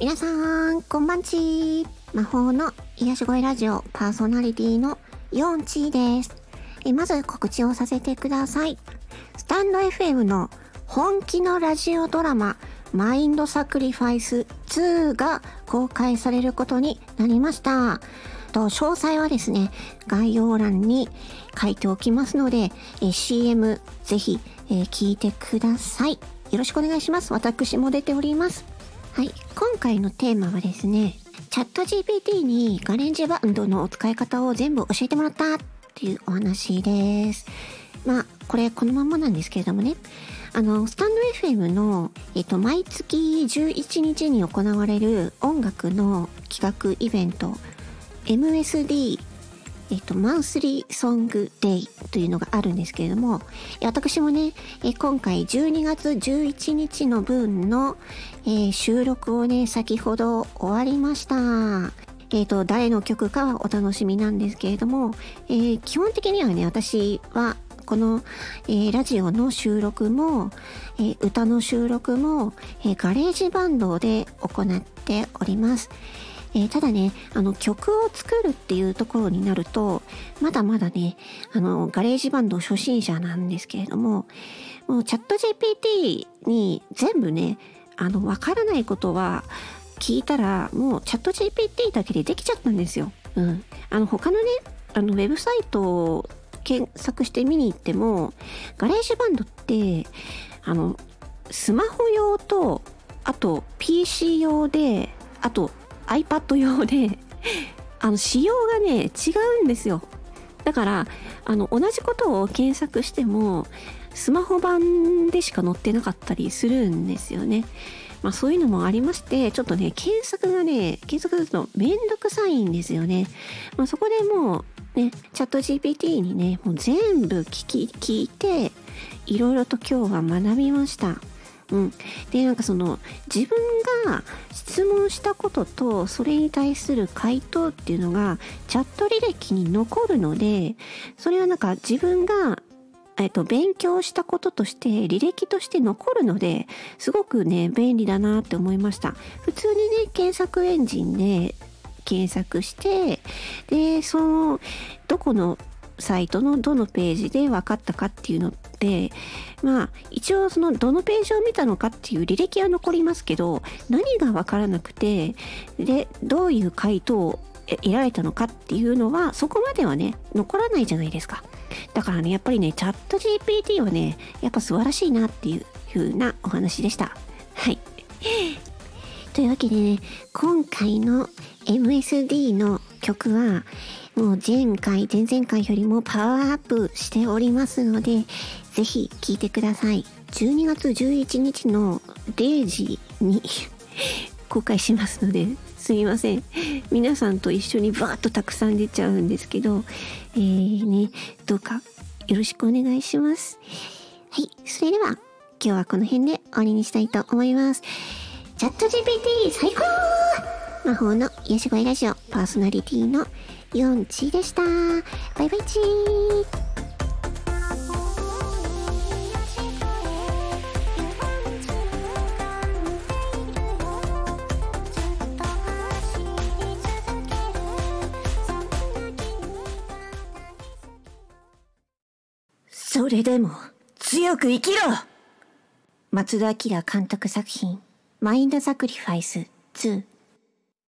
皆さん、こんばんち魔法の癒し声ラジオパーソナリティのヨンチーです。えまず告知をさせてください。スタンド FM の本気のラジオドラママインドサクリファイス2が公開されることになりました。と詳細はですね、概要欄に書いておきますので、え CM ぜひ、え聞いてください。よろしくお願いします。私も出ております。はい。今回のテーマはですね、チャット GPT にガレンジバンドの使い方を全部教えてもらったっていうお話です。まあ、これこのままなんですけれどもね。あの、スタンド FM の、えっと、毎月11日に行われる音楽の企画イベント、MSD えっと、マンスリーソングデイというのがあるんですけれども、私もね、今回12月11日の分の、えー、収録をね、先ほど終わりました。えっ、ー、と、誰の曲かはお楽しみなんですけれども、えー、基本的にはね、私はこの、えー、ラジオの収録も、えー、歌の収録も、えー、 GarageBand で行っております。えー、ただね、あの曲を作るっていうところになると、まだまだね、あの、 GarageBand 初心者なんですけれども、もうチャット GPT に全部ね、あの、わからないことは聞いたら、もうチャット GPT だけでできちゃったんですよ。うん。あの、他のね、あの、ウェブサイトを検索して見に行っても、 GarageBand って、あの、スマホ用と、あと PC 用で、あと iPad 用で あの仕様がね違うんですよ。だからあの同じことを検索してもスマホ版でしか載ってなかったりするんですよね。まあそういうのもありましてちょっとね検索がね検索するとめんどくさいんですよね、まあ、そこでもうねチャット GPT にねもう全部聞き聞いていろいろと今日は学びました。うん、でなんかその自分が質問したこととそれに対する回答っていうのがチャット履歴に残るのでそれはなんか自分がえっと、勉強したこととして履歴として残るのですごくね便利だなって思いました。普通にね検索エンジンで検索してでそのどこのサイトのどのページで分かったかっていうのってまあ一応そのどのページを見たのかっていう履歴は残りますけど何が分からなくてでどういう回答を得られたのかっていうのはそこまではね残らないじゃないですか。だからねやっぱりねチャット GPT はねやっぱ素晴らしいなっていう風なお話でした。はい。というわけでね今回の MSD の曲はもう前回、前々回よりもパワーアップしておりますので、ぜひ聴いてください。12月11日の0時に 公開しますので、すみません。皆さんと一緒にバーッとたくさん出ちゃうんですけど、えーね、どうかよろしくお願いします。はい、それでは今日はこの辺で終わりにしたいと思います。チャット GPT 最高魔法の癒し声ラジオパーソナリティのヨンチでした。バイバイチー。それでも強く生きろ松田明監督作品マインドサクリファイス2